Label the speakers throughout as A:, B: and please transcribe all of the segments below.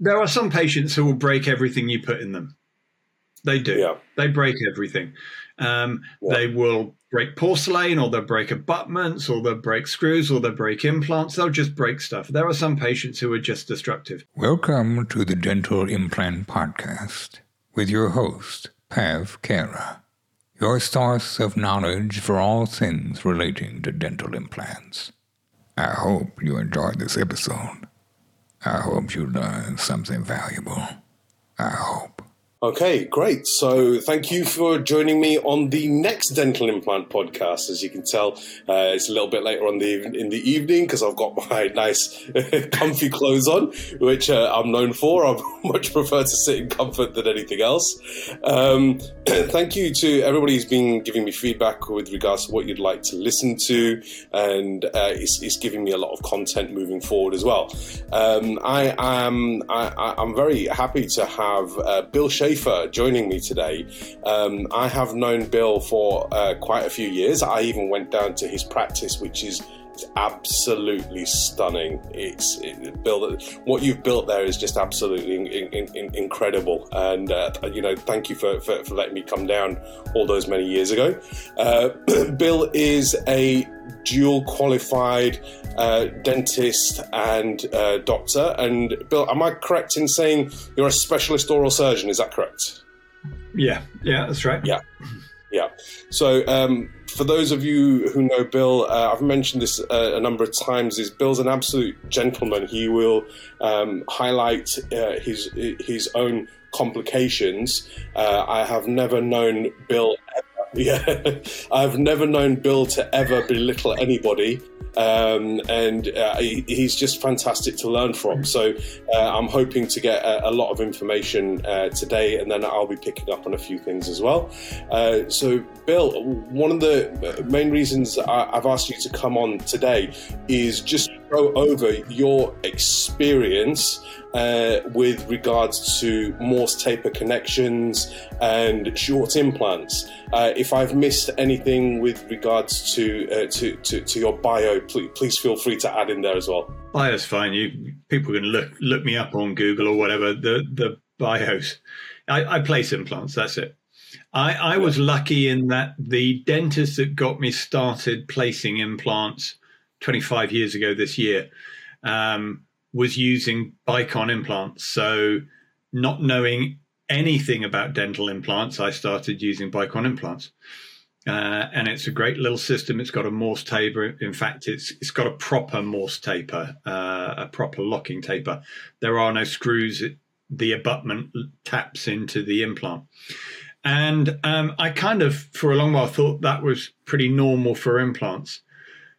A: there are some patients who will break everything you put in them. They do.
B: Yeah.
A: They break everything. Um,
B: Yeah.
A: They will break porcelain, or they'll break abutments, or they'll break screws, or they'll break implants. They'll just break stuff. There are some patients who are just destructive.
C: Welcome to the Dental Implant Podcast with your host, Pav Kara, your source of knowledge for all things relating to dental implants. I hope you enjoyed this episode. I hope you learned something valuable. I hope.
B: Okay, great. So, thank you for joining me on the next dental implant podcast. As you can tell, uh, it's a little bit later on the in the evening because I've got my nice, comfy clothes on, which uh, I'm known for. I much prefer to sit in comfort than anything else. Um, thank you to everybody who's been giving me feedback with regards to what you'd like to listen to, and uh, it's, it's giving me a lot of content moving forward as well. Um, I am I, I'm very happy to have uh, Bill Schaeffer joining me today. Um, I have known Bill for uh, quite a few years. I even went down to his practice, which is absolutely stunning. It's it, Bill what you've built there is just absolutely in, in, in, incredible. And uh, you know, thank you for, for, for letting me come down all those many years ago. Uh, Bill is a dual qualified uh, dentist and uh, doctor. And Bill, am I correct in saying you're a specialist oral surgeon? Is that correct?
A: Yeah, yeah, that's right.
B: Yeah. Yeah. So, um, for those of you who know Bill, uh, I've mentioned this uh, a number of times. Is Bill's an absolute gentleman. He will um, highlight uh, his his own complications. Uh, I have never known Bill. Yeah, I've never known Bill to ever belittle anybody. Um, and uh, he, he's just fantastic to learn from. So uh, I'm hoping to get a, a lot of information uh, today, and then I'll be picking up on a few things as well. Uh, so, Bill, one of the main reasons I, I've asked you to come on today is just go over your experience uh, with regards to Morse taper connections and short implants. Uh, if I've missed anything with regards to, uh, to, to to your bio, please, please feel free to add in there as well.
A: Bio's fine. You people can look look me up on Google or whatever. The the bios. I, I place implants. That's it. I, I was lucky in that the dentist that got me started placing implants 25 years ago this year um, was using Bicon implants. So, not knowing anything about dental implants, I started using Bicon implants. Uh, and it's a great little system. It's got a Morse taper. In fact, it's it's got a proper Morse taper, uh, a proper locking taper. There are no screws. It, the abutment taps into the implant. And um, I kind of, for a long while, thought that was pretty normal for implants.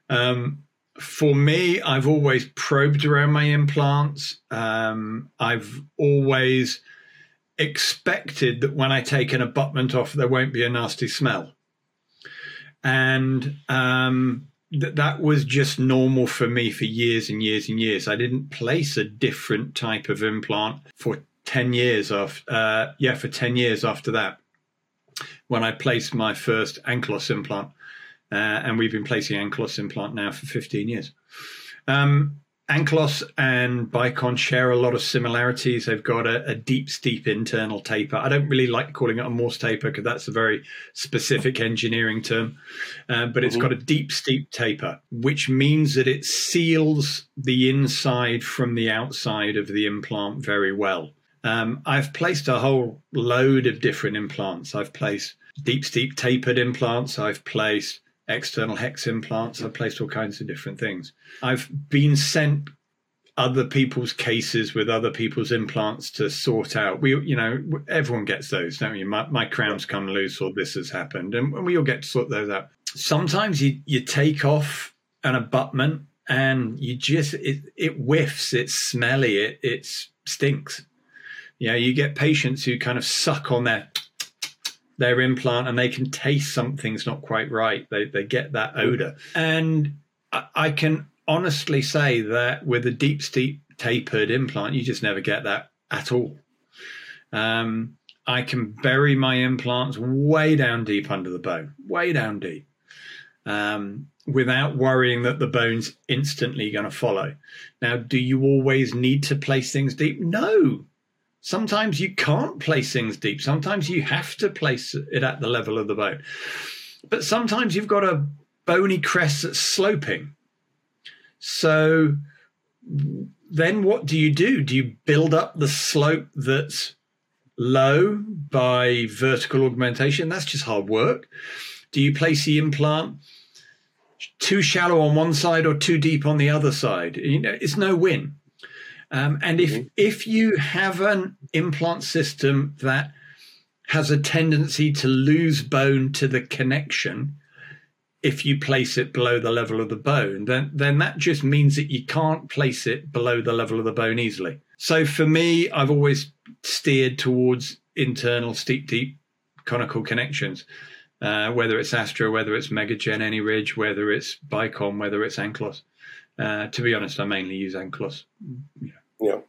A: Um, for me, I've always probed around my implants. Um, I've always expected that when I take an abutment off, there won't be a nasty smell. And um, th- that was just normal for me for years and years and years. I didn't place a different type of implant for 10 years after, uh, yeah, for 10 years after that, when I placed my first Ankylos implant. Uh, and we've been placing Ankylos implant now for 15 years. Um, Ankylos and Bicon share a lot of similarities. They've got a, a deep, steep internal taper. I don't really like calling it a Morse taper because that's a very specific engineering term, uh, but it's
B: Mhm.
A: got a deep, steep taper, which means that it seals the inside from the outside of the implant very well. Um, I've placed a whole load of different implants. I've placed deep, steep tapered implants. I've placed external hex implants. I've placed all kinds of different things. I've been sent other people's cases with other people's implants to sort out. We, you know, everyone gets those, don't we? My, my crown's come loose, or this has happened, and we all get to sort those out. Sometimes you you take off an abutment and you just it it whiffs, it's smelly, it it stinks. You know, you get patients who kind of suck on their their implant and they can taste something's not quite right. They they get that odor, and I, I can honestly say that with a deep steep tapered implant, you just never get that at all. Um, I can bury my implants way down deep under the bone, way down deep, um, without worrying that the bone's instantly going to follow. Now, do you always need to place things deep? No. Sometimes you can't place things deep. Sometimes you have to place it at the level of the bone. But sometimes you've got a bony crest that's sloping. So then what do you do? Do you build up the slope that's low by vertical augmentation? That's just hard work. Do you place the implant too shallow on one side or too deep on the other side? You know, it's no win. Um, and if mm-hmm. if you have an implant system that has a tendency to lose bone to the connection, if you place it below the level of the bone, then then that just means that you can't place it below the level of the bone easily. So for me, I've always steered towards internal steep deep conical connections. Uh, whether it's Astra, whether it's Megagen, AnyRidge, whether it's Bicon, whether it's Ankylos. Uh, to be honest, I mainly use Ankylos.
B: Yeah. Yeah.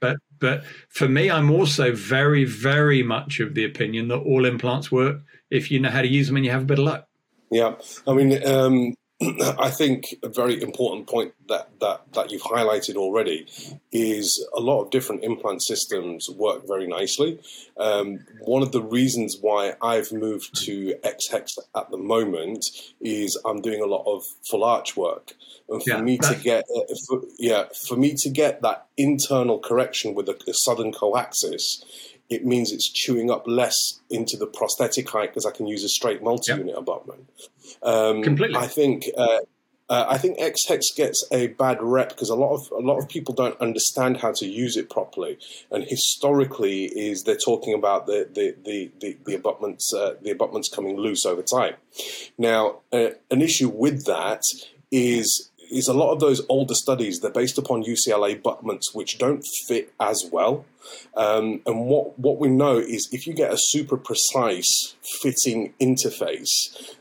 A: But but for me, I'm also very very much of the opinion that all implants work if you know how to use them and you have a bit of luck.
B: Yeah, I mean, um, I think a very important point that, that, that you've highlighted already is a lot of different implant systems work very nicely. Um, one of the reasons why I've moved to X-Hex at the moment is I'm doing a lot of full arch work. And for yeah, me to get, for, yeah, for me to get that internal correction with a, a southern coaxis, it means it's chewing up less into the prosthetic height because I can use a straight multi-unit yep. abutment.
A: Um, Completely.
B: I think uh, uh, I think X-Hex gets a bad rep because a lot of a lot of people don't understand how to use it properly. And historically, is they're talking about the the the, the, the abutments uh, the abutments coming loose over time. Now, uh, an issue with that is is a lot of those older studies they're based upon UCLA abutments which don't fit as well. Um, and what what we know is if you get a super precise fitting interface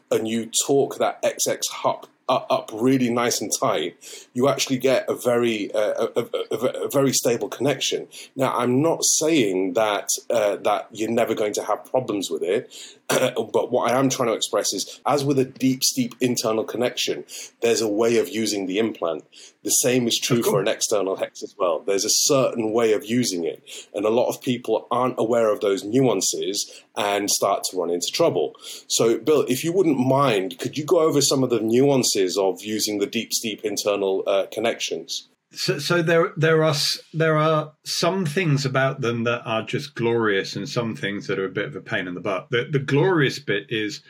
B: and you torque that X-Hex up up really nice and tight, you actually get a very uh, a, a, a, very stable connection. Now, I'm not saying that uh, that you're never going to have problems with it, but what I am trying to express is, as with a deep, steep internal connection, there's a way of using the implant. The same is true for an external hex as well. There's a certain way of using it, and a lot of people aren't aware of those nuances and start to run into trouble. So, Bill, if you wouldn't mind, could you go over some of the nuances of using the deep, steep internal uh, connections?
A: So, so, there there are there are some things about them that are just glorious, and some things that are a bit of a pain in the butt. The, the glorious bit is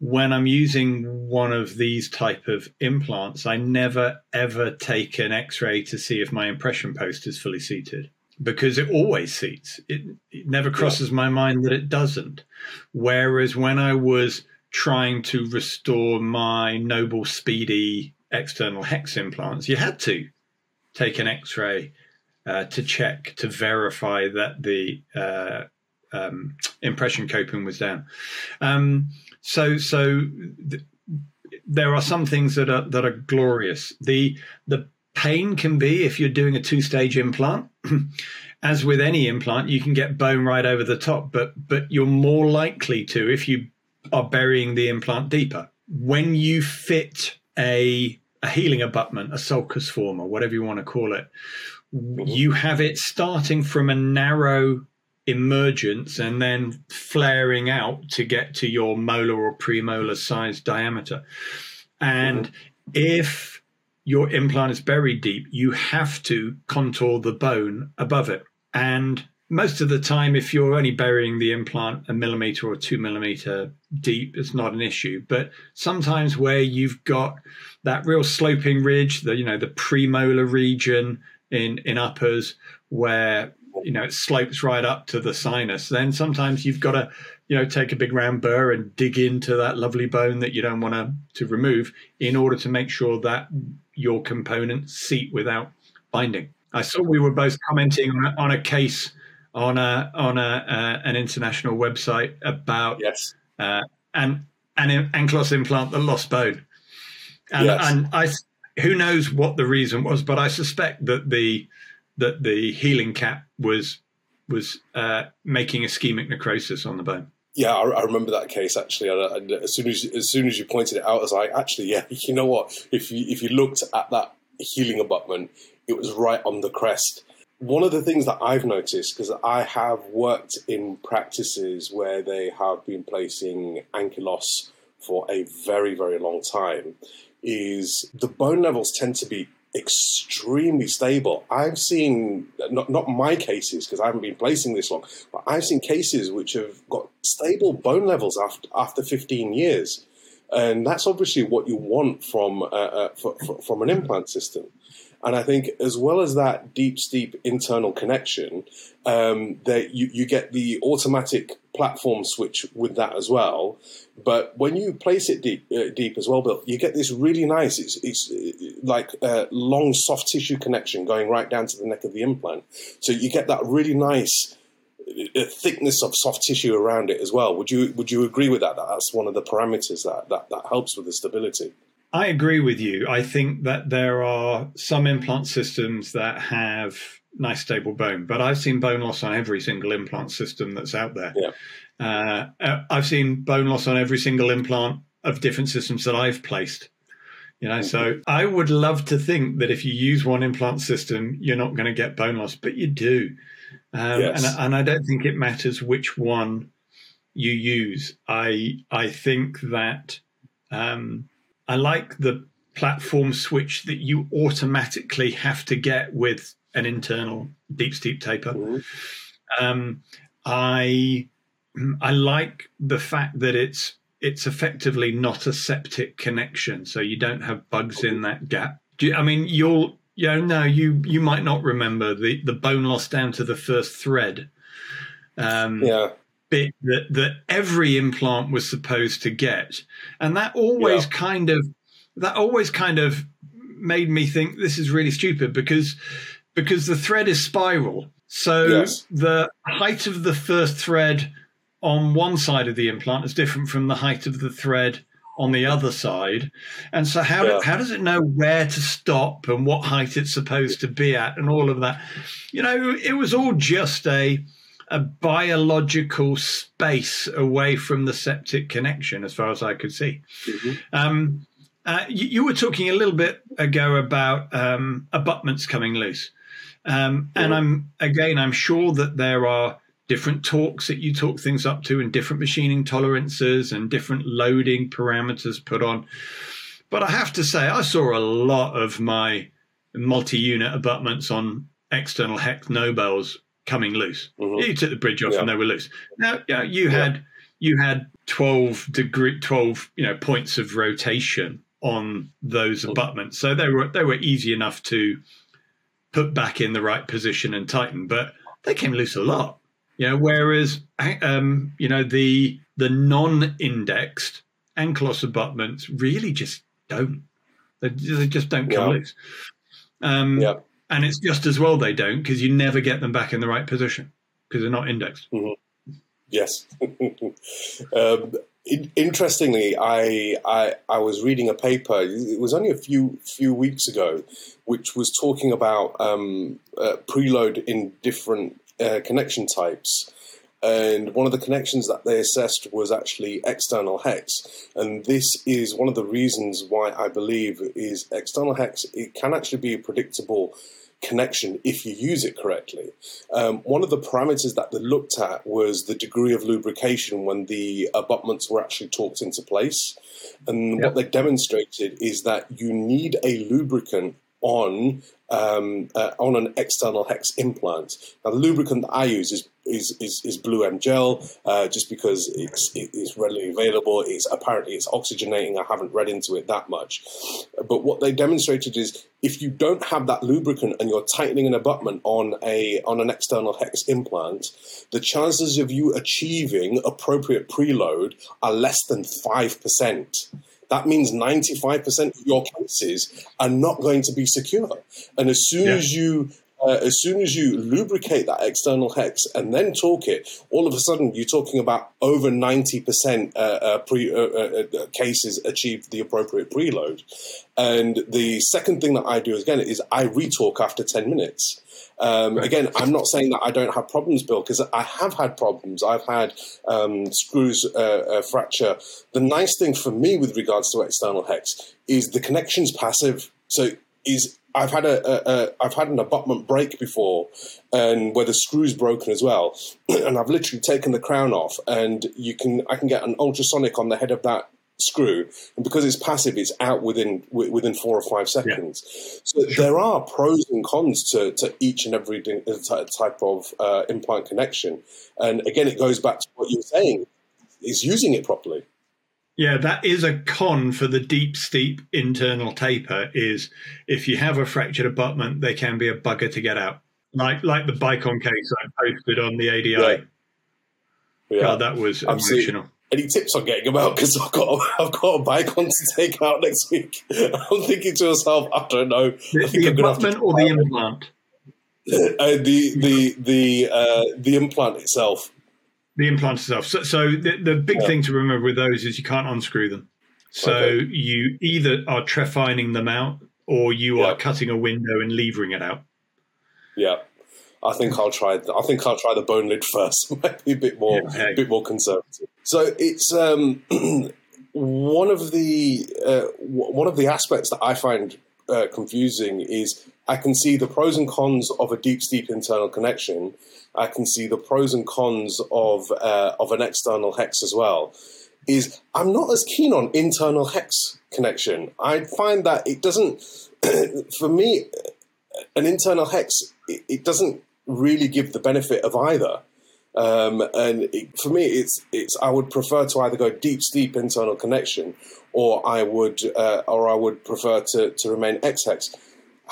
A: when I'm using one of these type of implants, I never ever take an X-ray to see if my impression post is fully seated because it always seats. It, it never crosses yeah. my mind that it doesn't. Whereas when I was trying to restore my Nobel Speedy external hex implants, you had to take an X-ray uh, to check to verify that the uh, um, impression coping was down. Um, so so th- there are some things that are that are glorious. The the pain can be if you're doing a two stage implant. As with any implant, you can get bone right over the top, but but you're more likely to if you are burying the implant deeper. When you fit a a healing abutment, a sulcus form, or whatever you want to call it, mm-hmm. you have it starting from a narrow emergence and then flaring out to get to your molar or premolar size diameter. And mm-hmm. if your implant is buried deep, you have to contour the bone above it. And most of the time, if you're only burying the implant a millimeter or two millimeter deep, it's not an issue. But sometimes where you've got that real sloping ridge, the you know the premolar region in in uppers, where you know it slopes right up to the sinus then sometimes you've got to you know take a big round burr and dig into that lovely bone that you don't want to to remove in order to make sure that your components seat without binding i saw we were both commenting on a, on a case on a on a uh, an international website about
B: yes
A: uh, an an ankylosing implant that lost bone and, yes. and i who knows what the reason was but i suspect that the that the healing cap was was uh, making ischemic necrosis on the bone.
B: Yeah, I, I, remember that case actually. And as soon as as soon as you pointed it out, as I was like, actually, yeah, you know what? If you if you looked at that healing abutment, it was right on the crest. One of the things that I've noticed, because I have worked in practices where they have been placing ankylos for a very, very long time, is the bone levels tend to be extremely stable. I've seen not not my cases because I haven't been placing this long, but I've seen cases which have got stable bone levels after after 15 years, and that's obviously what you want from uh, uh, for, for, from an implant system. And I think, as well as that deep, steep internal connection, um, that you, you get the automatic platform switch with that as well. But when you place it deep, uh, deep as well, Bill, you get this really nice. It's, it's uh, like a long soft tissue connection going right down to the neck of the implant. So you get that really nice uh, thickness of soft tissue around it as well. Would you would you agree with that? That that's one of the parameters that that, that helps with the stability.
A: I agree with you. I think that there are some implant systems that have nice stable bone, but I've seen bone loss on every single implant system that's out there.
B: Yeah.
A: Uh, uh I've seen bone loss on every single implant of different systems that I've placed. You know, mm-hmm. so I would love to think that if you use one implant system, you're not going to get bone loss, but you do. Um, yes. and, and I don't think it matters which one you use. I I think that um, I like the platform switch that you automatically have to get with an internal deep steep taper. Mm-hmm. Um, I I like the fact that it's it's effectively not a septic connection, so you don't have bugs in that gap. You, I mean, you'll you know, no, you you might not remember the the bone loss down to the first thread.
B: Um, yeah
A: that, that every implant was supposed to get. And that always yeah. kind of that always kind of made me think this is really stupid because because the thread is spiral. So yes. the height of the first thread on one side of the implant is different from the height of the thread on the other side. And so how yeah. do, how does it know where to stop and what height it's supposed to be at and all of that? You know, it was all just a a biological space away from the septic connection, as far as I could see. Mm-hmm. Um, uh, you, you, were talking a little bit ago about um, abutments coming loose, um, mm-hmm. and I'm again, I'm sure that there are different torques that you talk things up to, and different machining tolerances, and different loading parameters put on. But I have to say, I saw a lot of my multi-unit abutments on external hex Nobels coming loose. Mm-hmm. You took the bridge off yeah. and they were loose. Now, yeah, you had you had twelve degree, twelve you know points of rotation on those mm-hmm. abutments, so they were they were easy enough to put back in the right position and tighten, but they came loose a lot. You know, whereas um, you know the the non-indexed ankylos abutments really just don't. They, they just don't come yeah. loose. Um, yeah and it's just as well they don't because you never get them back in the right position because they're not indexed.
B: Mm-hmm. Yes. um, in, interestingly, I, I I was reading a paper. It was only a few few weeks ago, which was talking about um, uh, preload in different uh, connection types. And one of the connections that they assessed was actually external hex. And this is one of the reasons why I believe is external hex, it can actually be predictable connection if you use it correctly. Um, one of the parameters that they looked at was the degree of lubrication when the abutments were actually torqued into place. And yep. what they demonstrated is that you need a lubricant on um, uh, on an external hex implant. Now, the lubricant that I use is is, is, is bluem gel, uh, just because it's it's readily available. It's apparently it's oxygenating. I haven't read into it that much, but what they demonstrated is if you don't have that lubricant and you're tightening an abutment on a on an external hex implant, the chances of you achieving appropriate preload are less than five percent that means 95% of your cases are not going to be secure. And as soon yeah. as you uh, as soon as you lubricate that external hex and then torque it, all of a sudden you're talking about over 90% uh, uh, pre, uh, uh, uh, cases achieve the appropriate preload. And the second thing that I do again is I retorque after 10 minutes. Um. Again, I'm not saying that I don't have problems, Bill, because I have had problems. I've had um, screws uh, uh, fracture. The nice thing for me with regards to external hex is the connection's passive. So is I've had a, a, a I've had an abutment break before, and where the screw's broken as well, and I've literally taken the crown off, and you can I can get an ultrasonic on the head of that screw, and because it's passive, it's out within within four or five seconds. Yeah. So sure. there are pros and cons to, to each and every type of uh, implant connection, and again, it goes back to what you were saying: is using it properly.
A: Yeah, that is a con for the deep, steep internal taper. Is if you have a fractured abutment, they can be a bugger to get out. Like like the Bicon case I posted on the ADI. Yeah. yeah. God, that was Absolutely. emotional.
B: Any tips on getting them out? Because I've got I've got a Bicon to take out next week. I'm thinking to myself, I don't know.
A: The, the abutment or the implant?
B: Uh, the the the uh, the implant itself.
A: The implant itself. So, so the, the big yeah. thing to remember with those is you can't unscrew them. So okay. you either are trephining them out or you yeah. are cutting a window and levering it out.
B: Yeah. I think I'll try. I think I'll try the bone lid first. Might be a bit more, yeah, a bit more conservative. So it's um, one of the uh, one of the aspects that I find uh, confusing is I can see the pros and cons of a deep, steep internal connection, I can see the pros and cons of uh, of an external hex as well. Is I'm not as keen on internal hex connection. I find that it doesn't, for me, an internal hex it, it, doesn't really give the benefit of either. Um, and it, for me, it's it's I would prefer to either go deep, steep internal connection, or I would uh, or I would prefer to, to remain X hex.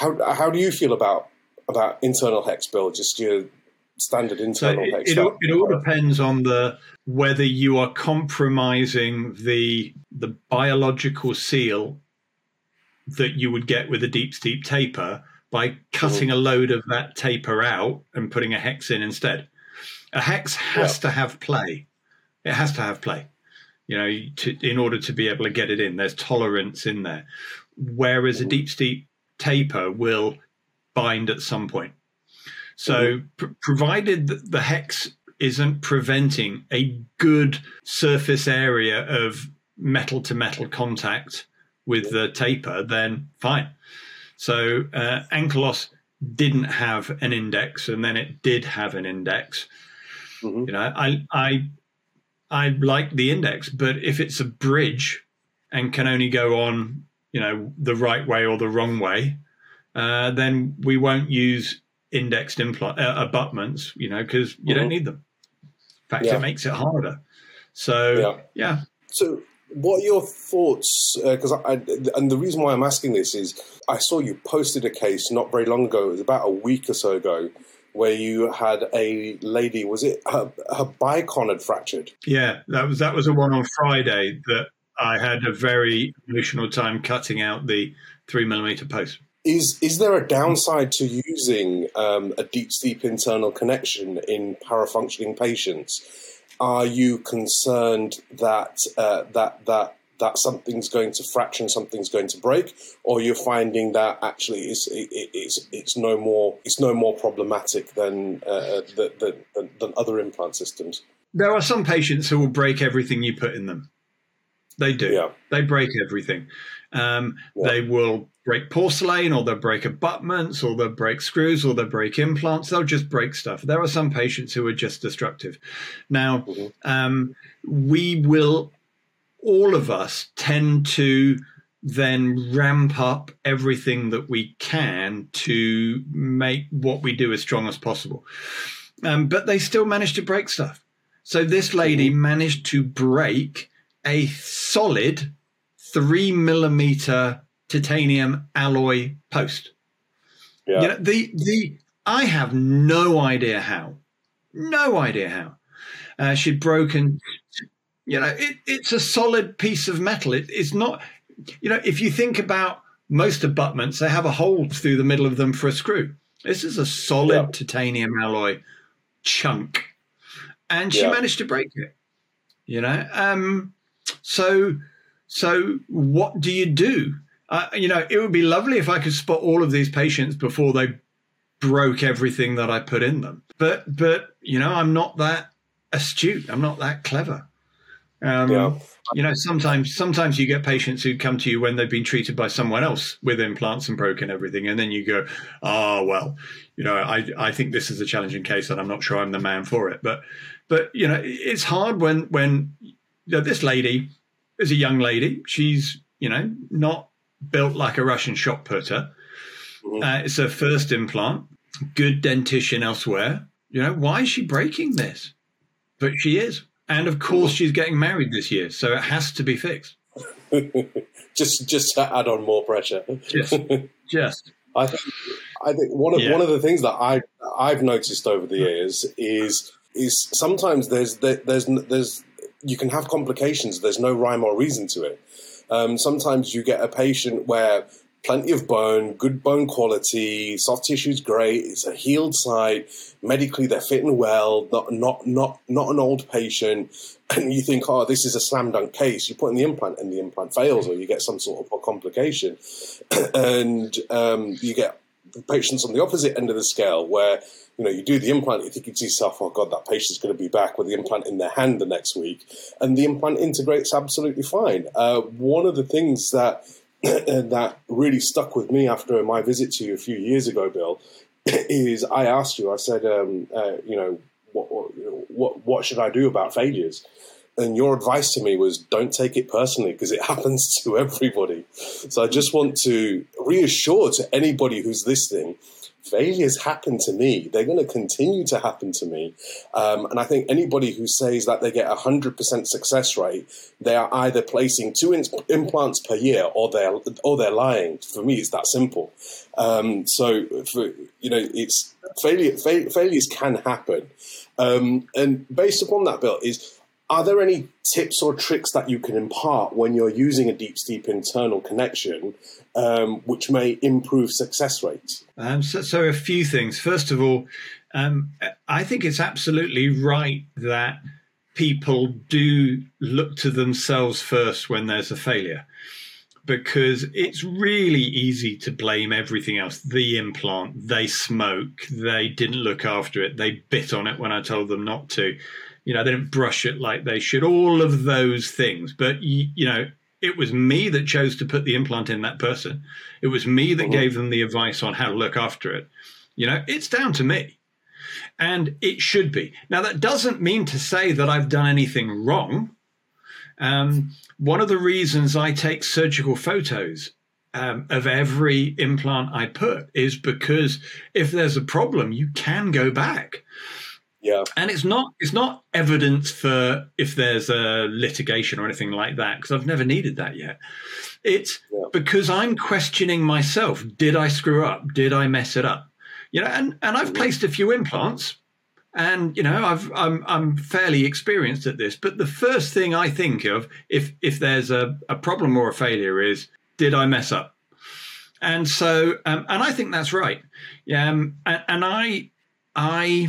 B: How how do you feel about about internal hex Bill? Just your standard internal so
A: it, it, all, it all depends on the whether you are compromising the the biological seal that you would get with a deep steep taper by cutting mm. a load of that taper out and putting a hex in instead. A hex has yeah. to have play. It has to have play. You know, to, in order to be able to get it in, there's tolerance in there. Whereas a mm-hmm. deep steep taper will bind at some point. So, mm-hmm. pr- provided that the hex isn't preventing a good surface area of metal to metal contact with the taper, then fine. So, uh, Ankylos didn't have an index, and then it did have an index. Mm-hmm. You know, I I I like the index, but if it's a bridge and can only go on, you know, the right way or the wrong way, uh, then we won't use indexed impl- uh, abutments, you know, because you mm-hmm. don't need them. In fact, yeah. it makes it harder. So, yeah. yeah.
B: So, what are your thoughts? Because uh, I, and the reason why I'm asking this is I saw you posted a case not very long ago. It was about a week or so ago, where you had a lady. Was it her, her bicon had fractured?
A: Yeah, that was that was a one on Friday that I had a very emotional time cutting out the three millimeter post.
B: Is is there a downside to using um, a deep steep internal connection in parafunctioning patients? Are you concerned that uh, that that that something's going to fracture and something's going to break, or you're finding that actually it's it, it's it's no more it's no more problematic than, uh, than, than, than other implant systems?
A: There are some patients who will break everything you put in them. They do. Yeah. They break everything. Um, yeah. They will break porcelain or they'll break abutments or they'll break screws or they'll break implants. They'll just break stuff. There are some patients who are just destructive. Now, mm-hmm. um, we will, all of us tend to then ramp up everything that we can to make what we do as strong as possible. Um, but they still manage to break stuff. So this lady mm-hmm. managed to break a solid three millimeter titanium alloy post. Yeah. You know, the the I have no idea how, no idea how. Uh, she'd broken. You know, it, it's a solid piece of metal. It, it's not. You know, if you think about most abutments, they have a hole through the middle of them for a screw. This is a solid yeah. titanium alloy chunk, and she yeah. managed to break it. You know, um, so so what do you do? Uh, you know, it would be lovely if I could spot all of these patients before they broke everything that I put in them. But but you know, I'm not that astute. I'm not that clever. Um, yeah. You know, sometimes sometimes you get patients who come to you when they've been treated by someone else with implants and broken everything, and then you go, "Oh well, you know, I I think this is a challenging case, and I'm not sure I'm the man for it." But but you know, it's hard when when you know, this lady is a young lady. She's you know not built like a Russian shot putter. Mm-hmm. Uh, it's her first implant. Good dentition elsewhere. You know, why is she breaking this? But she is. And of course, she's getting married this year, so it has to be fixed.
B: just, just to add on more pressure.
A: Just, just.
B: I think, I think one of yeah. one of the things that I I've noticed over the years is is sometimes there's there's there's you can have complications. There's no rhyme or reason to it. Um, sometimes you get a patient where plenty of bone, good bone quality, soft tissue's great. It's a healed site. Medically, they're fitting well. Not not not not an old patient. And you think, oh, this is a slam dunk case. You put in the implant, and the implant fails, or you get some sort of complication, and um, you get patients on the opposite end of the scale where you know you do the implant, you think to yourself, oh god, that patient's going to be back with the implant in their hand the next week, and the implant integrates absolutely fine. Uh, one of the things that that really stuck with me after my visit to you a few years ago, Bill, is I asked you, I said, um, uh, you know, what, what, what should I do about failures? And your advice to me was don't take it personally because it happens to everybody. So I just want to reassure to anybody who's listening failures happen to me. They're going to continue to happen to me. Um, and I think anybody who says that they get a 100% success rate, they are either placing two in- implants per year or they're, or they're lying. For me, it's that simple. Um, so, for, you know, it's failure, fa- failures can happen. Um, and based upon that, Bill, is are there any tips or tricks that you can impart when you're using a deep steep internal connection um, which may improve success rates?
A: Um, so, so, a few things. First of all, um, I think it's absolutely right that people do look to themselves first when there's a failure because it's really easy to blame everything else. The implant, they smoke, they didn't look after it, they bit on it when I told them not to you know, they didn't brush it like they should, all of those things. But, you, you know, it was me that chose to put the implant in that person. It was me that mm-hmm. gave them the advice on how to look after it. You know, it's down to me. And it should be. Now, that doesn't mean to say that I've done anything wrong. Um, one of the reasons I take surgical photos um, of every implant I put is because if there's a problem, you can go back.
B: Yeah.
A: And it's not it's not evidence for if there's a litigation or anything like that because I've never needed that yet. It's yeah. because I'm questioning myself. Did I screw up? Did I mess it up? You know, and and I've placed a few implants and you know I've I'm I'm fairly experienced at this, but the first thing I think of if if there's a, a problem or a failure is did I mess up? And so um, and I think that's right. Yeah, um, and, and I I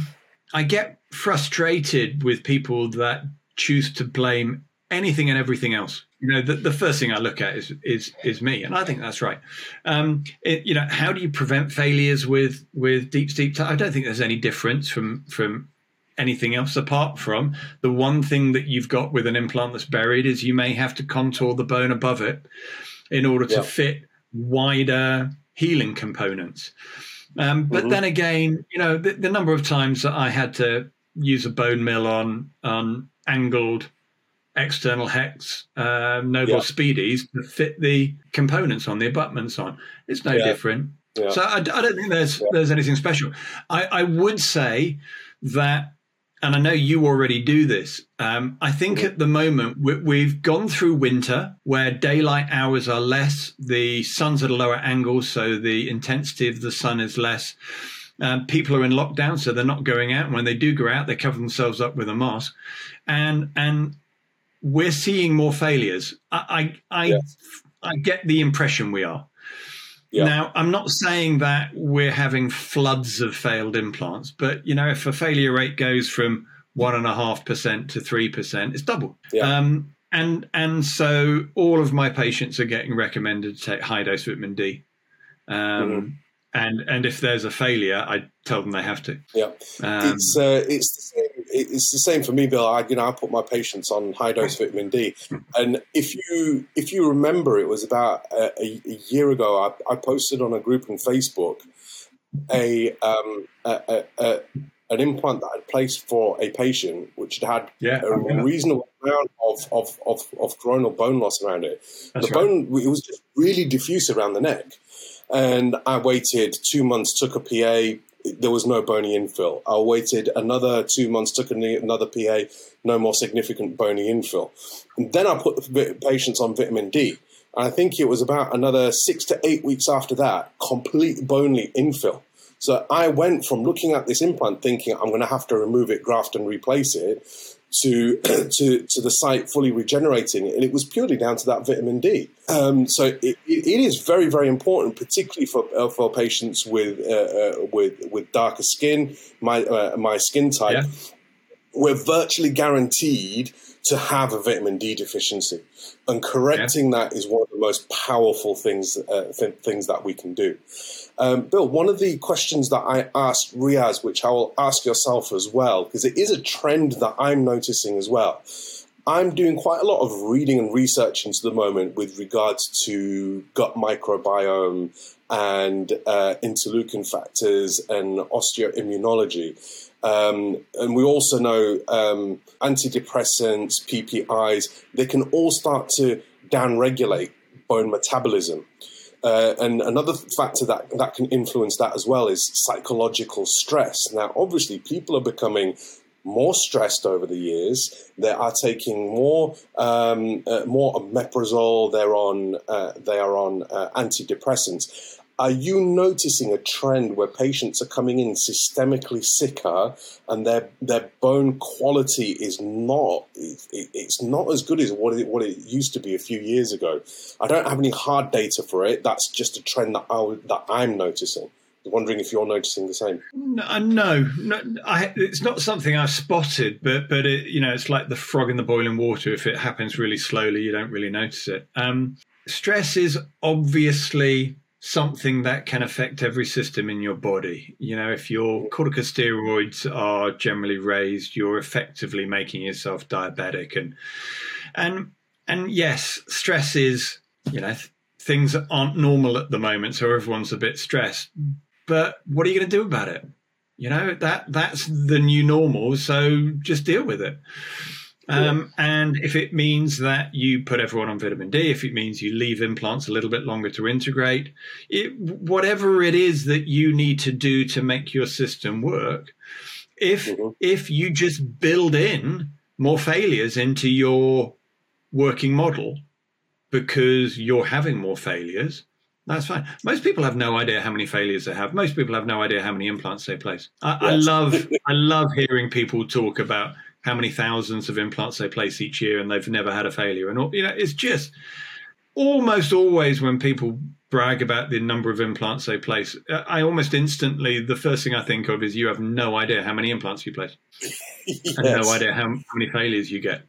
A: I get frustrated with people that choose to blame anything and everything else. You know, the, the first thing I look at is is is me, and I think that's right. Um, it, you know, how do you prevent failures with with deep steep? T- I don't think there's any difference from from anything else apart from the one thing that you've got with an implant that's buried is you may have to contour the bone above it in order to yeah. fit wider healing components. Um, but mm-hmm. then again, you know, the, the, number of times that I had to use a bone mill on on angled external hex uh, Nobel yeah. speedies to fit the components on the abutments on, it's no yeah. different. Yeah. So I, I, don't think there's there's anything special. I, I would say that and I know you already do this. Um, I think at the moment we, have gone through winter where daylight hours are less, the sun's at a lower angle, so the intensity of the sun is less. Um, people are in lockdown, so they're not going out. And when they do go out, they cover themselves up with a mask, and and we're seeing more failures. I I, I, I get the impression we are. Yeah. Now, I'm not saying that we're having floods of failed implants, but you know, if a failure rate goes from one and a half percent to three percent, it's double. Yeah. Um, and and so all of my patients are getting recommended to take high dose vitamin D. Um, mm-hmm. And and if there's a failure, I tell them they have to.
B: Yeah, um, it's uh, it's the same. It's the same for me, Bill. I, you know, I put my patients on high dose vitamin D, and if you if you remember, it was about a, a year ago. I, I, posted on a group on Facebook a, um, a, a an implant that I'd placed for a patient, which had had
A: yeah,
B: a
A: yeah.
B: reasonable amount of, of, of, of, coronal bone loss around it.
A: That's
B: the
A: right.
B: bone it was just really diffuse around the neck. And I waited two months, took a PA. There was no bony infill. I waited another two months, took another PA, no more significant bony infill. And then I put the patients on vitamin D. And I think it was about another six to eight weeks after that, complete bony infill. So I went from looking at this implant thinking I'm going to have to remove it, graft, and replace it, to to to the site fully regenerating, and it was purely down to that vitamin D. Um, so it, it is very very important, particularly for uh, for patients with uh, uh, with with darker skin, my uh, my skin type.
A: Yeah.
B: We're virtually guaranteed to have a vitamin D deficiency, and correcting yeah. that is one of the most powerful things uh, th- things that we can do. Um, Bill, one of the questions that I asked Riaz, which I will ask yourself as well, because it is a trend that I'm noticing as well. I'm doing quite a lot of reading and research into the moment with regards to gut microbiome and uh, interleukin factors and osteoimmunology. Um, and we also know um, antidepressants, PPIs, they can all start to downregulate bone metabolism. Uh, and another factor that, that can influence that as well is psychological stress. Now, obviously, people are becoming more stressed over the years. They are taking more um, uh, more omeprazole. They're on uh, they are on uh, antidepressants. Are you noticing a trend where patients are coming in systemically sicker and their their bone quality is not it, it's not as good as what it, what it used to be a few years ago? I don't have any hard data for it. That's just a trend that I that I'm noticing. Wondering if you're noticing the same.
A: No, no, no I, it's not something I've spotted, but but it, you know, it's like the frog in the boiling water. If it happens really slowly, you don't really notice it. Um, stress is obviously something that can affect every system in your body. You know, if your corticosteroids are generally raised, you're effectively making yourself diabetic, and and and yes, stress is you know things aren't normal at the moment, so everyone's a bit stressed but what are you going to do about it? You know that that's the new normal. So just deal with it. Um, and if it means that you put everyone on vitamin D, if it means you leave implants a little bit longer to integrate, it, whatever it is that you need to do to make your system work, if mm-hmm. if you just build in more failures into your working model because you're having more failures, that's fine. Most people have no idea how many failures they have. Most people have no idea how many implants they place. I, yes. I love I love hearing people talk about how many thousands of implants they place each year and they've never had a failure. And all, you know, it's just almost always when people brag about the number of implants they place, I almost instantly the first thing I think of is you have no idea how many implants you place, yes. and no idea how, how many failures you get.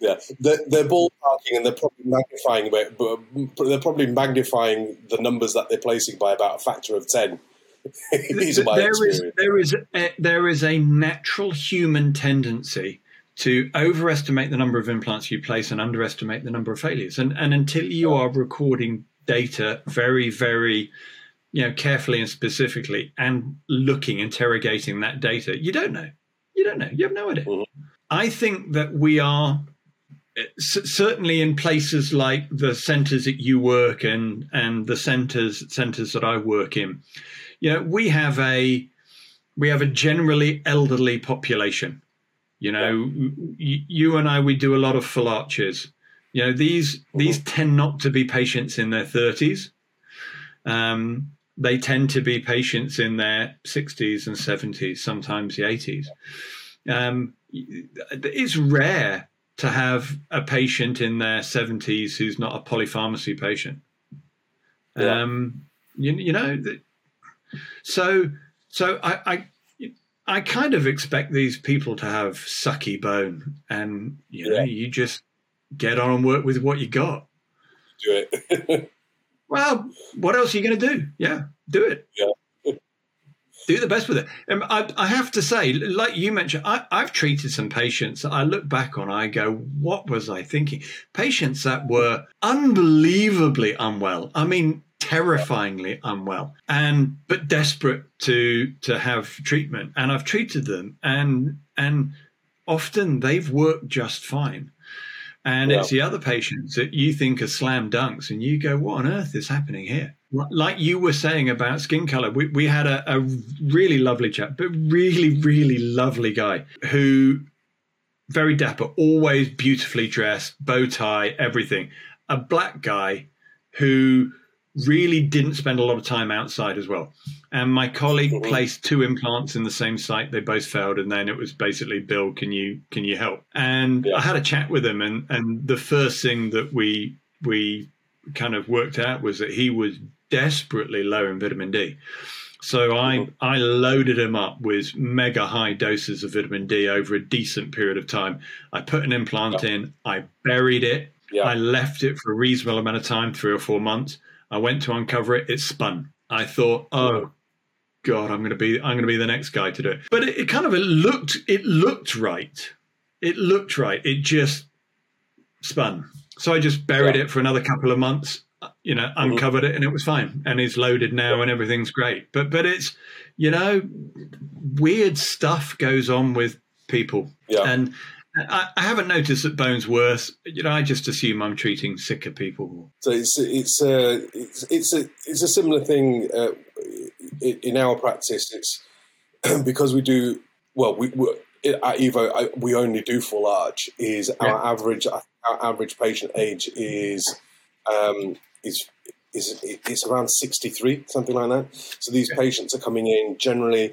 B: Yeah, they're, they're ballparking and they're probably magnifying, they're probably magnifying the numbers that they're placing by about a factor of ten. These are my
A: there is there is a, there is a natural human tendency to overestimate the number of implants you place and underestimate the number of failures. And and until you are recording data very very you know carefully and specifically and looking interrogating that data, you don't know. You don't know. You have no idea. Mm-hmm. I think that we are certainly in places like the centres that you work in and the centres centres that I work in, you know, we have a we have a generally elderly population. You know, yeah. you and I we do a lot of full arches. You know, these mm-hmm. these tend not to be patients in their thirties. Um, they tend to be patients in their 60s and 70s, sometimes the 80s. Um, it's rare to have a patient in their 70s who's not a polypharmacy patient. Yeah. Um, you, you know, so so I, I, I kind of expect these people to have sucky bone, and you know, yeah. you just get on and work with what you got.
B: Do it.
A: Well, what else are you going to do? Yeah, do it.
B: Yeah.
A: do the best with it. Um, I, I, have to say, like you mentioned, I, have treated some patients that I look back on, I go, what was I thinking? Patients that were unbelievably unwell. I mean, terrifyingly unwell and but desperate to to have treatment. And I've treated them and and often they've worked just fine. And yeah. it's the other patients that you think are slam dunks and you go what on earth is happening here? Like you were saying about skin color we, we had a, a really lovely chap but really really lovely guy who very dapper always beautifully dressed bow tie everything. A black guy who really didn't spend a lot of time outside as well. And my colleague mm-hmm. placed two implants in the same site. They both failed, and then it was basically, Bill, can you can you help? And yeah. I had a chat with him, and and the first thing that we we kind of worked out was that he was desperately low in vitamin D. So I mm-hmm. I loaded him up with mega high doses of vitamin D over a decent period of time. I put an implant yeah. in, I buried it, yeah. I left it for a reasonable amount of time, three or four months I went to uncover it. It spun. I thought, oh God, I'm going to be I'm to be the next guy to do it. But it, it kind of it looked it looked right. It looked right. It just spun. So I just buried yeah. it for another couple of months. You know, mm-hmm. uncovered it and it was fine. And it's loaded now and everything's great. But but it's you know weird stuff goes on with people. Yeah. And I, I, haven't noticed that bone's worse. You know, I just assume I'm treating sicker people.
B: So it's it's a uh, it's, it's a it's a similar thing uh, in our practice. It's because we do well. We, at Evo I, we only do full arch. Is yeah. our average our average patient age is um, is is it's around 63 something like that so these yeah. patients are coming in generally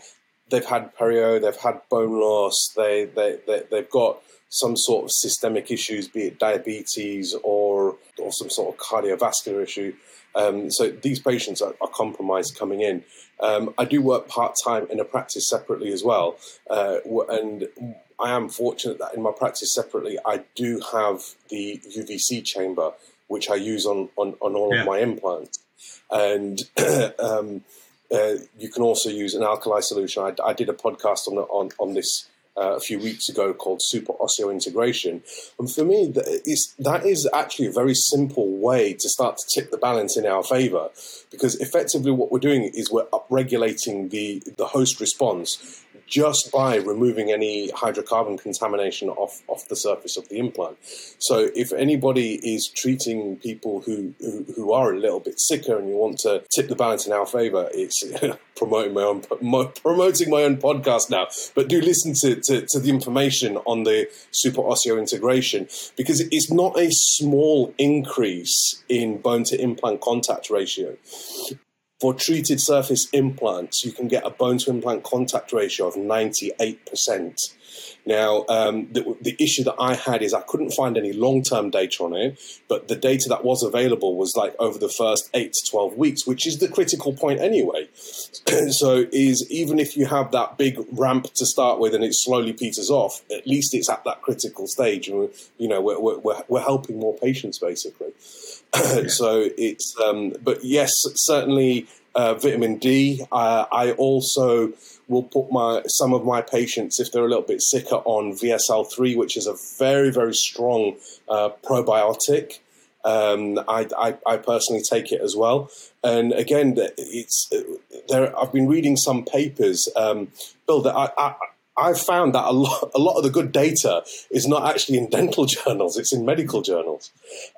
B: they've had perio they've had bone loss they, they, they they've got some sort of systemic issues, be it diabetes or or some sort of cardiovascular issue. Um, so these patients are, are compromised coming in. Um, I do work part time in a practice separately as well, uh, and I am fortunate that in my practice separately, I do have the UVC chamber, which I use on on, on all yeah. of my implants, and. um, uh, you can also use an alkali solution. I, I did a podcast on, on on this uh, a few weeks ago called super Osseointegration, And for me, that is, that is actually a very simple way to start to tip the balance in our favor. Because effectively what we're doing is we're upregulating the, the host response just by removing any hydrocarbon contamination off, off the surface of the implant. So if anybody is treating people who, who, who are a little bit sicker and you want to tip the balance in our favor, it's promoting my own promoting my own podcast now. But do listen to, to, to the information on the super osseointegration because it's not a small increase in bone to implant contact ratio. For treated surface implants, you can get a bone to implant contact ratio of 98%. Now, um, the, the, issue that I had is I couldn't find any long term data on it, but the data that was available was like over the first eight to 12 weeks, which is the critical point anyway. so, is even if you have that big ramp to start with and it slowly peters off, at least it's at that critical stage. And, you know, we're, we're, we're helping more patients basically. so it's, um, but yes, certainly uh, vitamin D. Uh, I also will put my some of my patients, if they're a little bit sicker, on VSL3, which is a very very strong uh, probiotic. Um, I, I, I, personally take it as well, and again, it's there. I've been reading some papers, um, Bill. That I, I I've found that a lot, a lot of the good data is not actually in dental journals, it's in medical journals.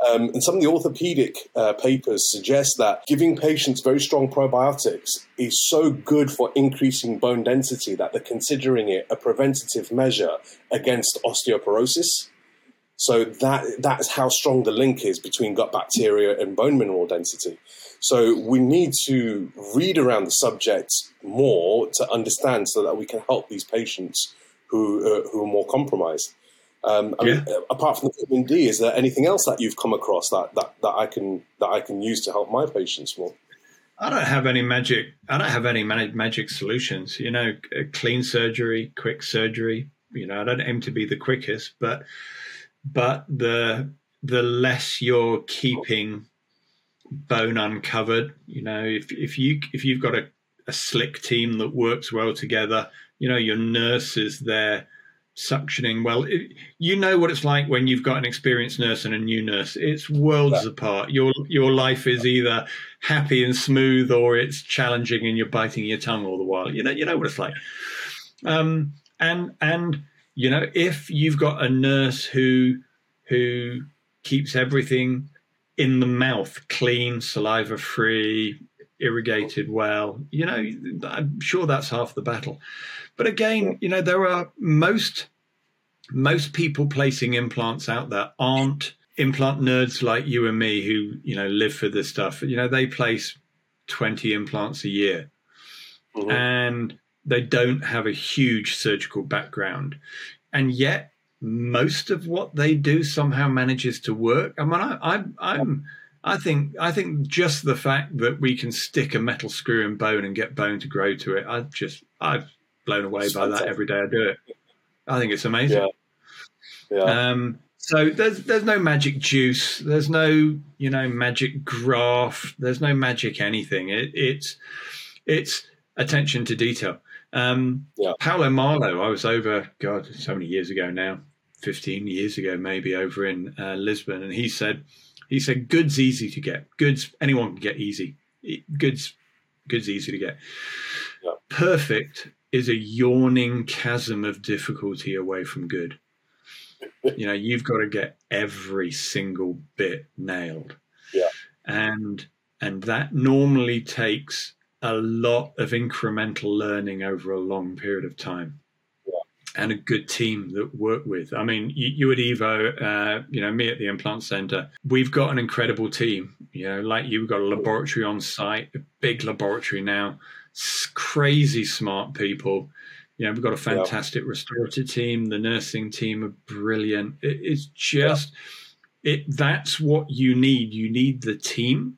B: Um, and some of the orthopedic uh, papers suggest that giving patients very strong probiotics is so good for increasing bone density that they're considering it a preventative measure against osteoporosis. So that that's how strong the link is between gut bacteria and bone mineral density. So we need to read around the subject more to understand so that we can help these patients who uh, who are more compromised. Um, I yeah. mean, apart from the vitamin D, is there anything else that you've come across that, that, that I can that I can use to help my patients more?
A: I don't have any magic. I don't have any magic solutions. You know, clean surgery, quick surgery. You know, I don't aim to be the quickest, but but the the less you're keeping bone uncovered. You know, if if you if you've got a, a slick team that works well together, you know, your nurse is there suctioning well. It, you know what it's like when you've got an experienced nurse and a new nurse. It's worlds yeah. apart. Your your life is either happy and smooth or it's challenging and you're biting your tongue all the while. You know, you know what it's like. Um, and and you know, if you've got a nurse who who keeps everything in the mouth clean, saliva free, irrigated well, you know, I'm sure that's half the battle. But again, you know, there are most most people placing implants out there aren't implant nerds like you and me who, you know, live for this stuff. You know, they place 20 implants a year. Mm-hmm. And they don't have a huge surgical background. And yet most of what they do somehow manages to work. I mean, I, I, I'm, I think, I think just the fact that we can stick a metal screw in bone and get bone to grow to it, I just, I've blown away by that every day I do it. I think it's amazing. Yeah. yeah. Um, so there's there's no magic juice. There's no you know magic graft. There's no magic anything. It, it's it's attention to detail. Um, yeah. Paulo Malo, I was over God so many years ago now, fifteen years ago maybe over in uh, Lisbon, and he said he said goods easy to get. Goods anyone can get easy. Goods goods easy to get. Yeah. Perfect is a yawning chasm of difficulty away from good. you know, you've got to get every single bit nailed.
B: Yeah.
A: And and that normally takes a lot of incremental learning over a long period of time. And a good team that work with. I mean, you, you at Evo, uh, you know, me at the implant center, we've got an incredible team. You know, like you've got a laboratory on site, a big laboratory now crazy smart people. You know, we've got a fantastic yeah. restorative team. The nursing team are brilliant. It, it's just yeah. it. That's what you need. You need the team,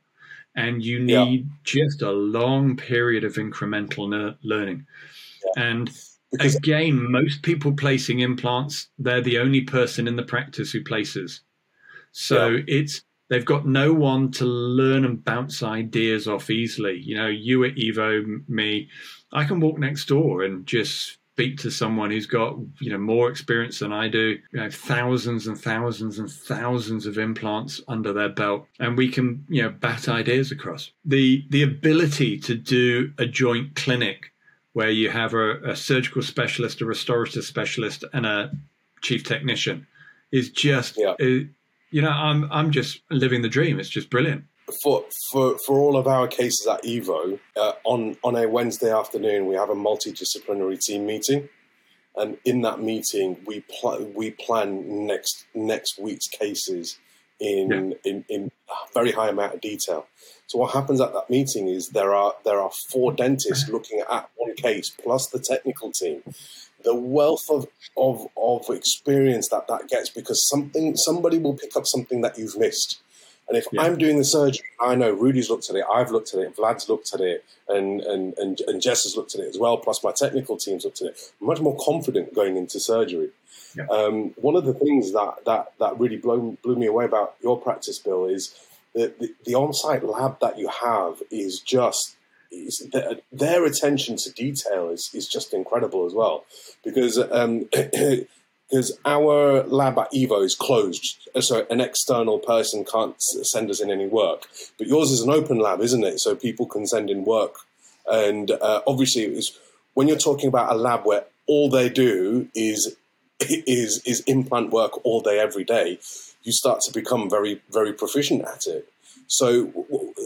A: and you need yeah. just a long period of incremental ner- learning. And because again, most people placing implants, they're the only person in the practice who places. So it's they've got no one to learn and bounce ideas off easily. You know, you at Evo, me, I can walk next door and just speak to someone who's got you know more experience than I do, you know, thousands and thousands and thousands of implants under their belt, and we can you know bat ideas across. The the ability to do a joint clinic where you have a, a surgical specialist, a restorative specialist, and a chief technician is just yeah you know, I'm I'm just living the dream. It's just brilliant.
B: For for for all of our cases at Evo, uh, on on a Wednesday afternoon, we have a multidisciplinary team meeting, and in that meeting, we plan we plan next next week's cases in, yeah. in in very high amount of detail. So what happens at that meeting is there are there are four dentists looking at one case plus the technical team the wealth of, of, of experience that that gets because something somebody will pick up something that you've missed. And if yeah. I'm doing the surgery, I know Rudy's looked at it, I've looked at it, Vlad's looked at it, and, and, and, and Jess has looked at it as well, plus my technical team's looked at it. I'm much more confident going into surgery. Yeah. Um, one of the things that, that, that really blew, blew me away about your practice, Bill, is that the, the on site lab that you have is just is their, their attention to detail is, is just incredible as well because um, because our lab at Evo is closed, so an external person can't send us in any work. But yours is an open lab, isn't it? So people can send in work, and uh, obviously, when you're talking about a lab where all they do is is is implant work all day, every day, you start to become very very proficient at it. So,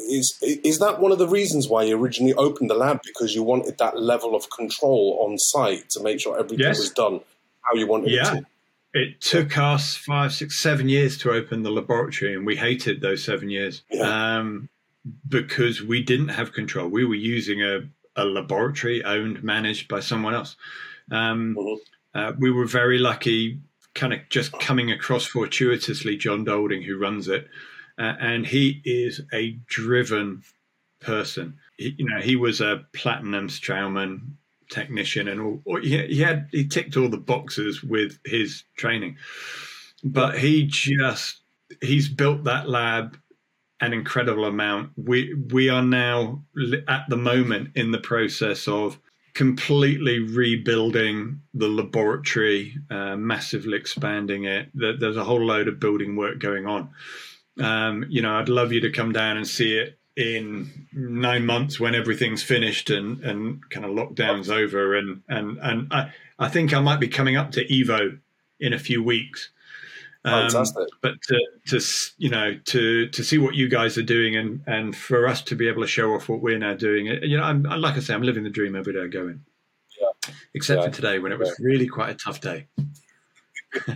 B: is is that one of the reasons why you originally opened the lab because you wanted that level of control on site to make sure everything yes. was done how you wanted yeah. it to?
A: It took us five, six, seven years to open the laboratory, and we hated those seven years yeah. um, because we didn't have control. We were using a, a laboratory owned, managed by someone else. Um, mm-hmm. uh, we were very lucky, kind of just coming across fortuitously John Dolding, who runs it uh, and he is a driven person. He, you know, he was a platinum Straumann technician, and all, he, he had he ticked all the boxes with his training, but he just he's built that lab an incredible amount. We we are now at the moment in the process of completely rebuilding the laboratory, uh, massively expanding it. There's a whole load of building work going on. Um, you know, I'd love you to come down and see it in nine months when everything's finished and, and kind of lockdown's over. And and and I, I think I might be coming up to Evo in a few weeks.
B: Um, Fantastic.
A: But to, to you know to to see what you guys are doing and and for us to be able to show off what we're now doing, you know, I'm like I say, I'm living the dream every day going. Yeah. Except yeah. for today when it was yeah. really quite a tough day.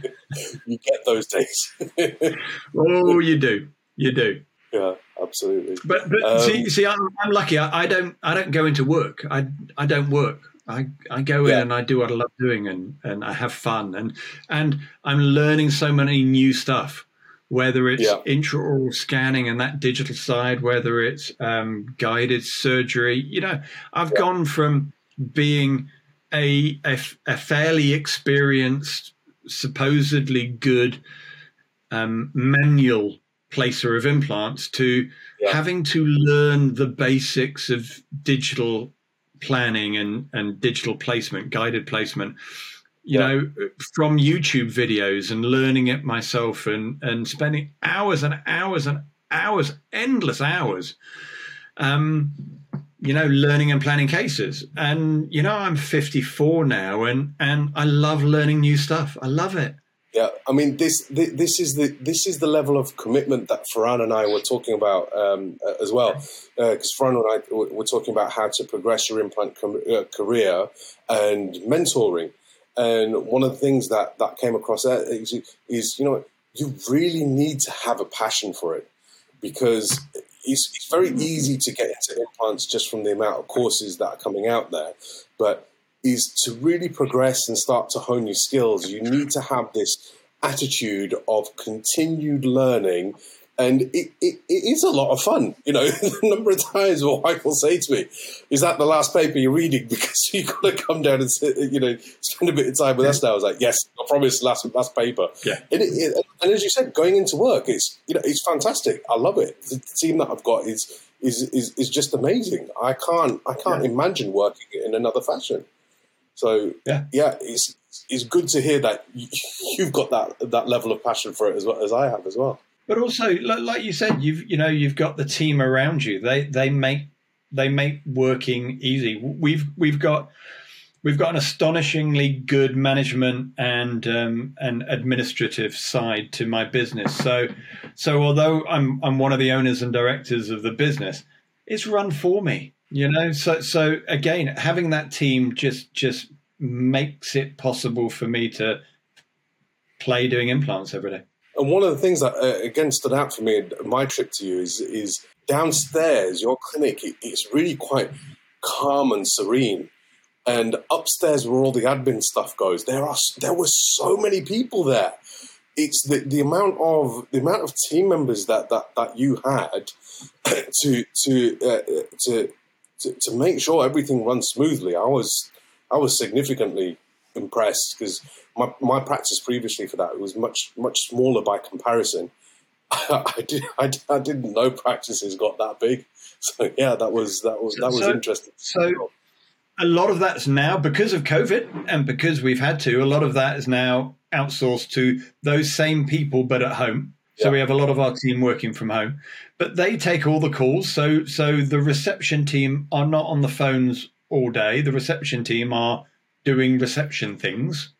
B: you get those days.
A: oh, you do. You do.
B: Yeah, absolutely.
A: But but um, see, see, I'm, I'm lucky. I, I, don't I don't go into work. I I don't work. I, I go yeah. in and I do what I love doing and, and I have fun and and I'm learning so many new stuff, whether it's yeah. intraoral scanning and that digital side, whether it's um, guided surgery. You know, I've yeah. gone from being a, a, a fairly experienced, supposedly good um, manual placer of implants to having to learn the basics of digital planning and, and digital placement, guided placement, you yeah. know, from YouTube videos and learning it myself and, and spending hours and hours and hours, endless hours, um, you know, learning and planning cases. And, you know, I'm 54 now and, and I love learning new stuff. I love it.
B: Yeah, I mean this this is the this is the level of commitment that Farhan and I were talking about um, as well, because uh, Farhan and I were talking about how to progress your implant com- uh, career and mentoring, and one of the things that that came across is, is you know you really need to have a passion for it because it's, it's very easy to get into implants just from the amount of courses that are coming out there, but is to really progress and start to hone your skills, you need to have this attitude of continued learning. And it, it, it is a lot of fun. You know, the number of times my wife will say to me, Is that the last paper you're reading? Because you've got to come down and, sit, you know, spend a bit of time with us now. I was like, Yes, I promise, last, last paper.
A: Yeah.
B: And, it, and as you said, going into work, it's, you know, it's fantastic. I love it. The team that I've got is, is, is, is just amazing. I can't, I can't yeah. imagine working in another fashion. So yeah, yeah, it's it's good to hear that you've got that that level of passion for it as well as I have as well.
A: But also, like you said, you've you know you've got the team around you. They they make they make working easy. We've we've got we've got an astonishingly good management and um, and administrative side to my business. So so although I'm I'm one of the owners and directors of the business, it's run for me. You know, so so again, having that team just just makes it possible for me to play doing implants every day.
B: And one of the things that uh, again stood out for me my trip to you is is downstairs your clinic. It's really quite calm and serene, and upstairs where all the admin stuff goes, there are there were so many people there. It's the, the amount of the amount of team members that that, that you had to to uh, to to, to make sure everything runs smoothly, I was I was significantly impressed because my, my practice previously for that was much much smaller by comparison. I, did I, I, didn't know practices got that big, so yeah, that was that was that was so, interesting.
A: So a lot of that's now because of COVID and because we've had to. A lot of that is now outsourced to those same people, but at home. So yeah. we have a lot of our team working from home, but they take all the calls. So so the reception team are not on the phones all day. The reception team are doing reception things.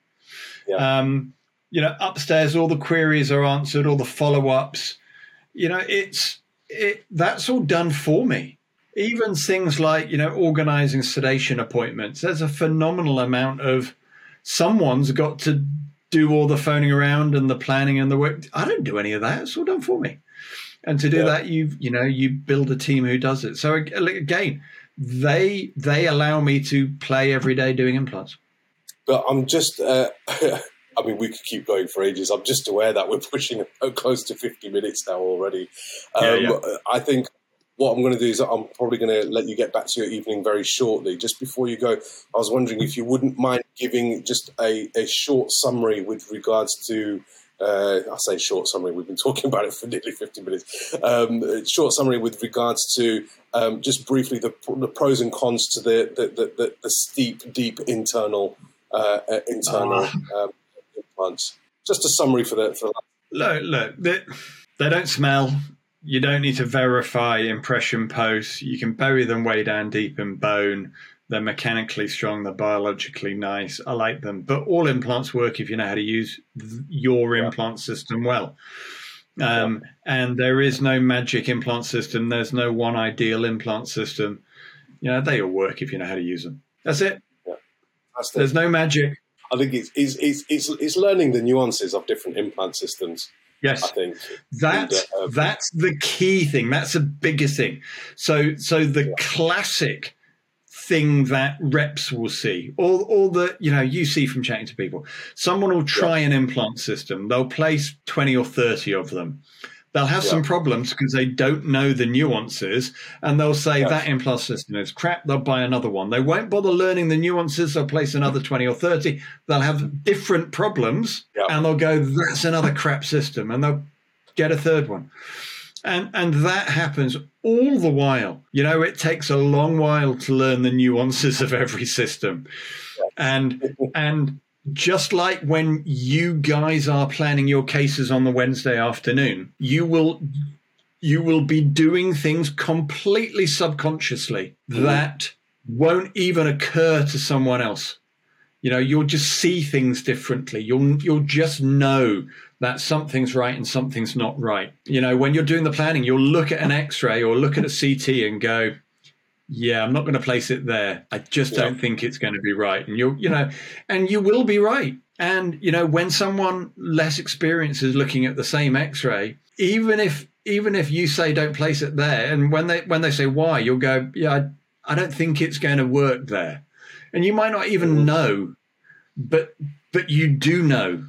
A: Yeah. Um, you know, upstairs all the queries are answered, all the follow ups. You know, it's it that's all done for me. Even things like you know organizing sedation appointments. There's a phenomenal amount of someone's got to do all the phoning around and the planning and the work. I don't do any of that. It's all done for me. And to do yeah. that, you you know you build a team who does it. So again, they they allow me to play every day doing implants.
B: But I'm just. Uh, I mean, we could keep going for ages. I'm just aware that we're pushing close to 50 minutes now already. Um, yeah, yeah. I think what I'm going to do is I'm probably going to let you get back to your evening very shortly. Just before you go, I was wondering if you wouldn't mind giving just a, a short summary with regards to uh, I say short summary. We've been talking about it for nearly fifty minutes. Um, short summary with regards to um, just briefly the, the, pros and cons to the the, the, the steep, deep internal uh, uh internal oh. um, implants. Just a summary for the for that.
A: Look, look, they, they don't smell. You don't need to verify impression posts. You can bury them way down deep in bone. They're mechanically strong. They're biologically nice. I like them. But all implants work if you know how to use your yeah. implant system well. Um, yeah. And there is no magic implant system. There's no one ideal implant system. You know, they all work if you know how to use them. That's it. Yeah. That's the, There's no magic.
B: I think it's, it's, it's, it's, it's learning the nuances of different implant systems.
A: Yes, I think that's and, uh, that's the key thing. That's the biggest thing. So so the yeah. classic thing that reps will see. All, all the, you know, you see from chatting to people. Someone will try yeah. an implant system, they'll place 20 or 30 of them. They'll have yeah. some problems because they don't know the nuances and they'll say yes. that implant system is crap. They'll buy another one. They won't bother learning the nuances. They'll place another 20 or 30. They'll have different problems yeah. and they'll go, that's another crap system. And they'll get a third one and and that happens all the while you know it takes a long while to learn the nuances of every system and and just like when you guys are planning your cases on the Wednesday afternoon you will you will be doing things completely subconsciously mm-hmm. that won't even occur to someone else you know you'll just see things differently you'll you'll just know that something's right and something's not right. You know, when you're doing the planning, you'll look at an x ray or look at a CT and go, yeah, I'm not going to place it there. I just yeah. don't think it's going to be right. And you'll, you know, and you will be right. And, you know, when someone less experienced is looking at the same x ray, even if, even if you say don't place it there, and when they when they say why, you'll go, yeah, I, I don't think it's going to work there, and you might not even mm. know, but but you do know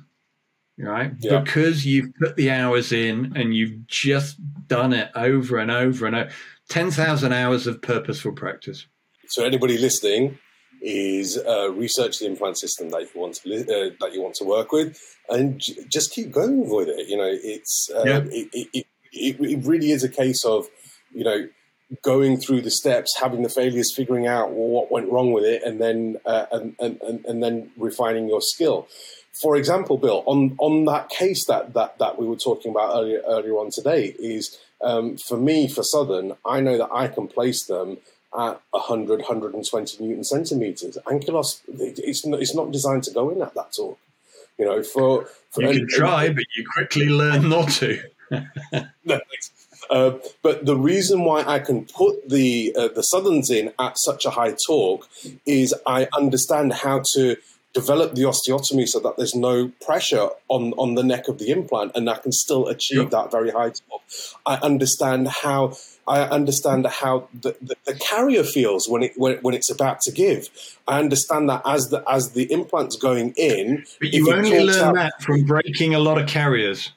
A: right? Yeah. Because you've put the hours in and you've just done it over and over and over. 10,000 hours of purposeful practice.
B: So, anybody listening is uh, research the implant system that you want to uh, that you want to work with, and j- just keep going with it. You know, it's uh, yeah. it, it, it, it, really is a case of you know going through the steps, having the failures, figuring out what went wrong with it, and then uh, and, and, and and then refining your skill for example, Bill, on, on that case that, that, that we were talking about earlier, earlier on today, is um, for me, for Southern, I know that I can place them at 100, 120 newton centimeters. Ankylos, it's not, it's not designed to go in at that torque. You know, for, for
A: you can try, but you quickly learn not to.
B: uh, but the reason why I can put the uh, the southerns in at such a high torque is I understand how to develop the osteotomy so that there's no pressure on, on the neck of the implant and I can still achieve yep. that very high top. I understand how I understand how the, the, the, carrier feels when it when, when it's about to give. I understand that as the as the implant's going in.
A: But you only learn out, that from breaking a lot of carriers.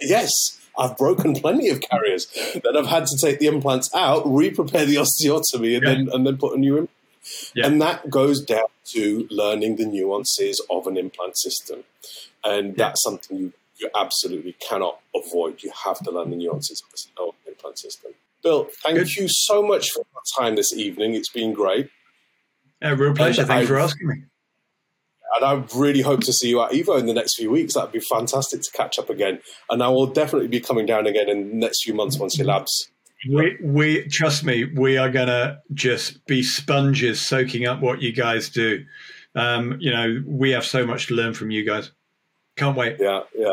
B: Yes. I've broken plenty of carriers that I've had to take the implants out, re-prepare the osteotomy, and yeah. then and then put a new implant. Yeah. And that goes down to learning the nuances of an implant system. And yeah. that's something you, you absolutely cannot avoid. You have to learn the nuances of an implant system. Bill, thank Good. you so much for your time this evening. It's been great.
A: Yeah, real pleasure. And Thanks I, for asking me.
B: And I really hope to see you at Evo in the next few weeks. That'd be fantastic to catch up again. And I will definitely be coming down again in the next few months once your labs
A: we we trust me, we are gonna just be sponges soaking up what you guys do. Um, you know, we have so much to learn from you guys. Can't wait.
B: Yeah, yeah,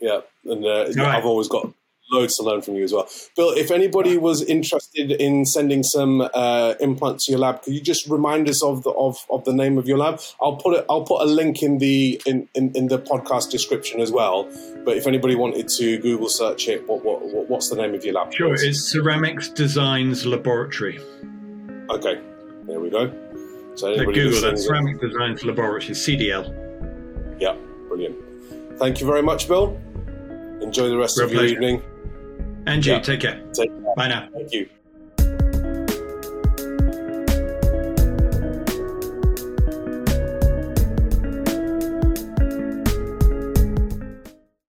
B: yeah. And uh. I've always got loads to learn from you as well. Bill, if anybody was interested in sending some uh, implants to your lab, could you just remind us of the of, of the name of your lab? I'll put it. I'll put a link in the in, in, in the podcast description as well. But if anybody wanted to Google search it, what, what, what what's the name of your lab?
A: Sure, it's Ceramics Designs Laboratory.
B: Okay, there we go.
A: So Google that Ceramic Designs Laboratory CDL.
B: Yeah, brilliant. Thank you very much, Bill. Enjoy the rest Real of your evening.
A: And you, yeah. take care.
B: Take care.
A: Bye now.
B: Thank you.